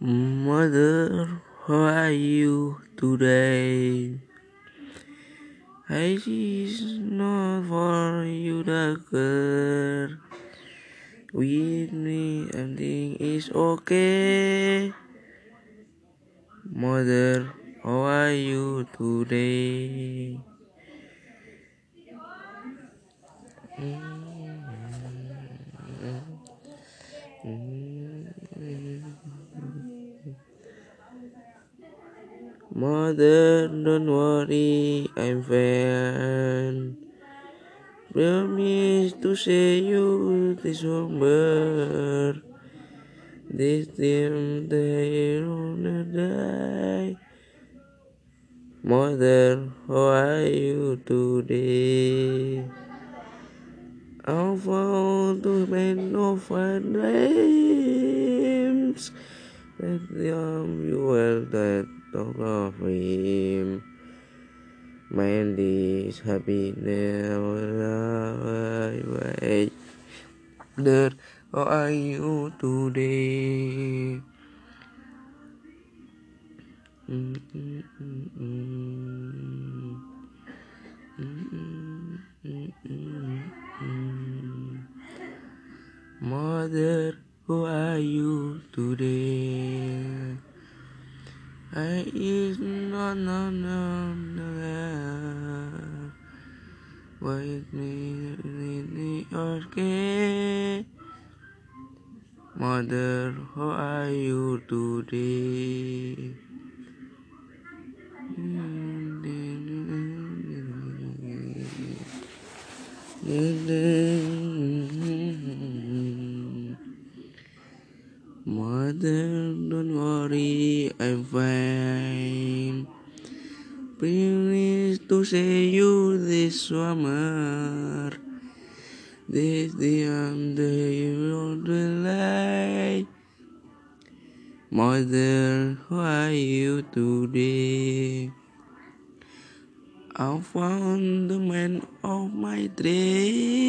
Mother, how are you today? I is not for you girl. With me, everything is okay. Mother, how are you today? Mother, don't worry, I'm fine. Promise to say you this summer. This time they wanna die. Mother, how are you today? I found to man of my dreams. That you well that talk of him. Man is happy now. Wait, Mother, how are you today? Mm, mm, mm, mm. Mm, mm, mm, mm, mm. Mother, who are you today? I is not no no no Wait me me okay Mother, how are you today? Mm-hmm. Mother, don't worry, I'm fine. Promise to see you this summer. This the end of the light. Mother, how are you today? I found the man of my dreams.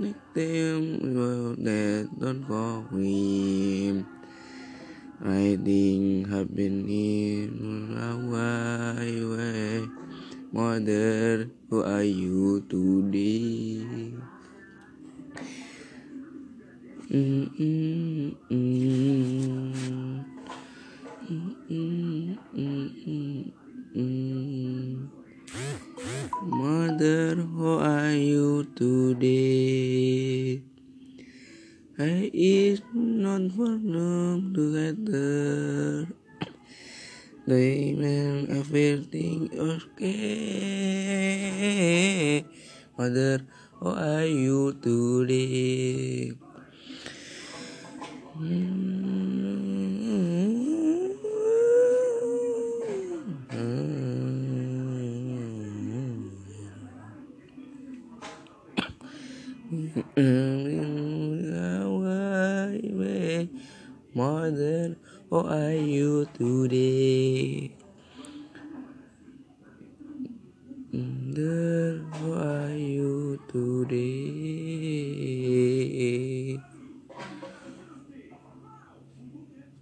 Next time well, that don't call him. Riding happening away, way. Mother, who are you today? Mm, mm, mm. Mm, mm, mm, mm, I is not for them together. They make everything okay. mother, how are you today? Mother, how are you today?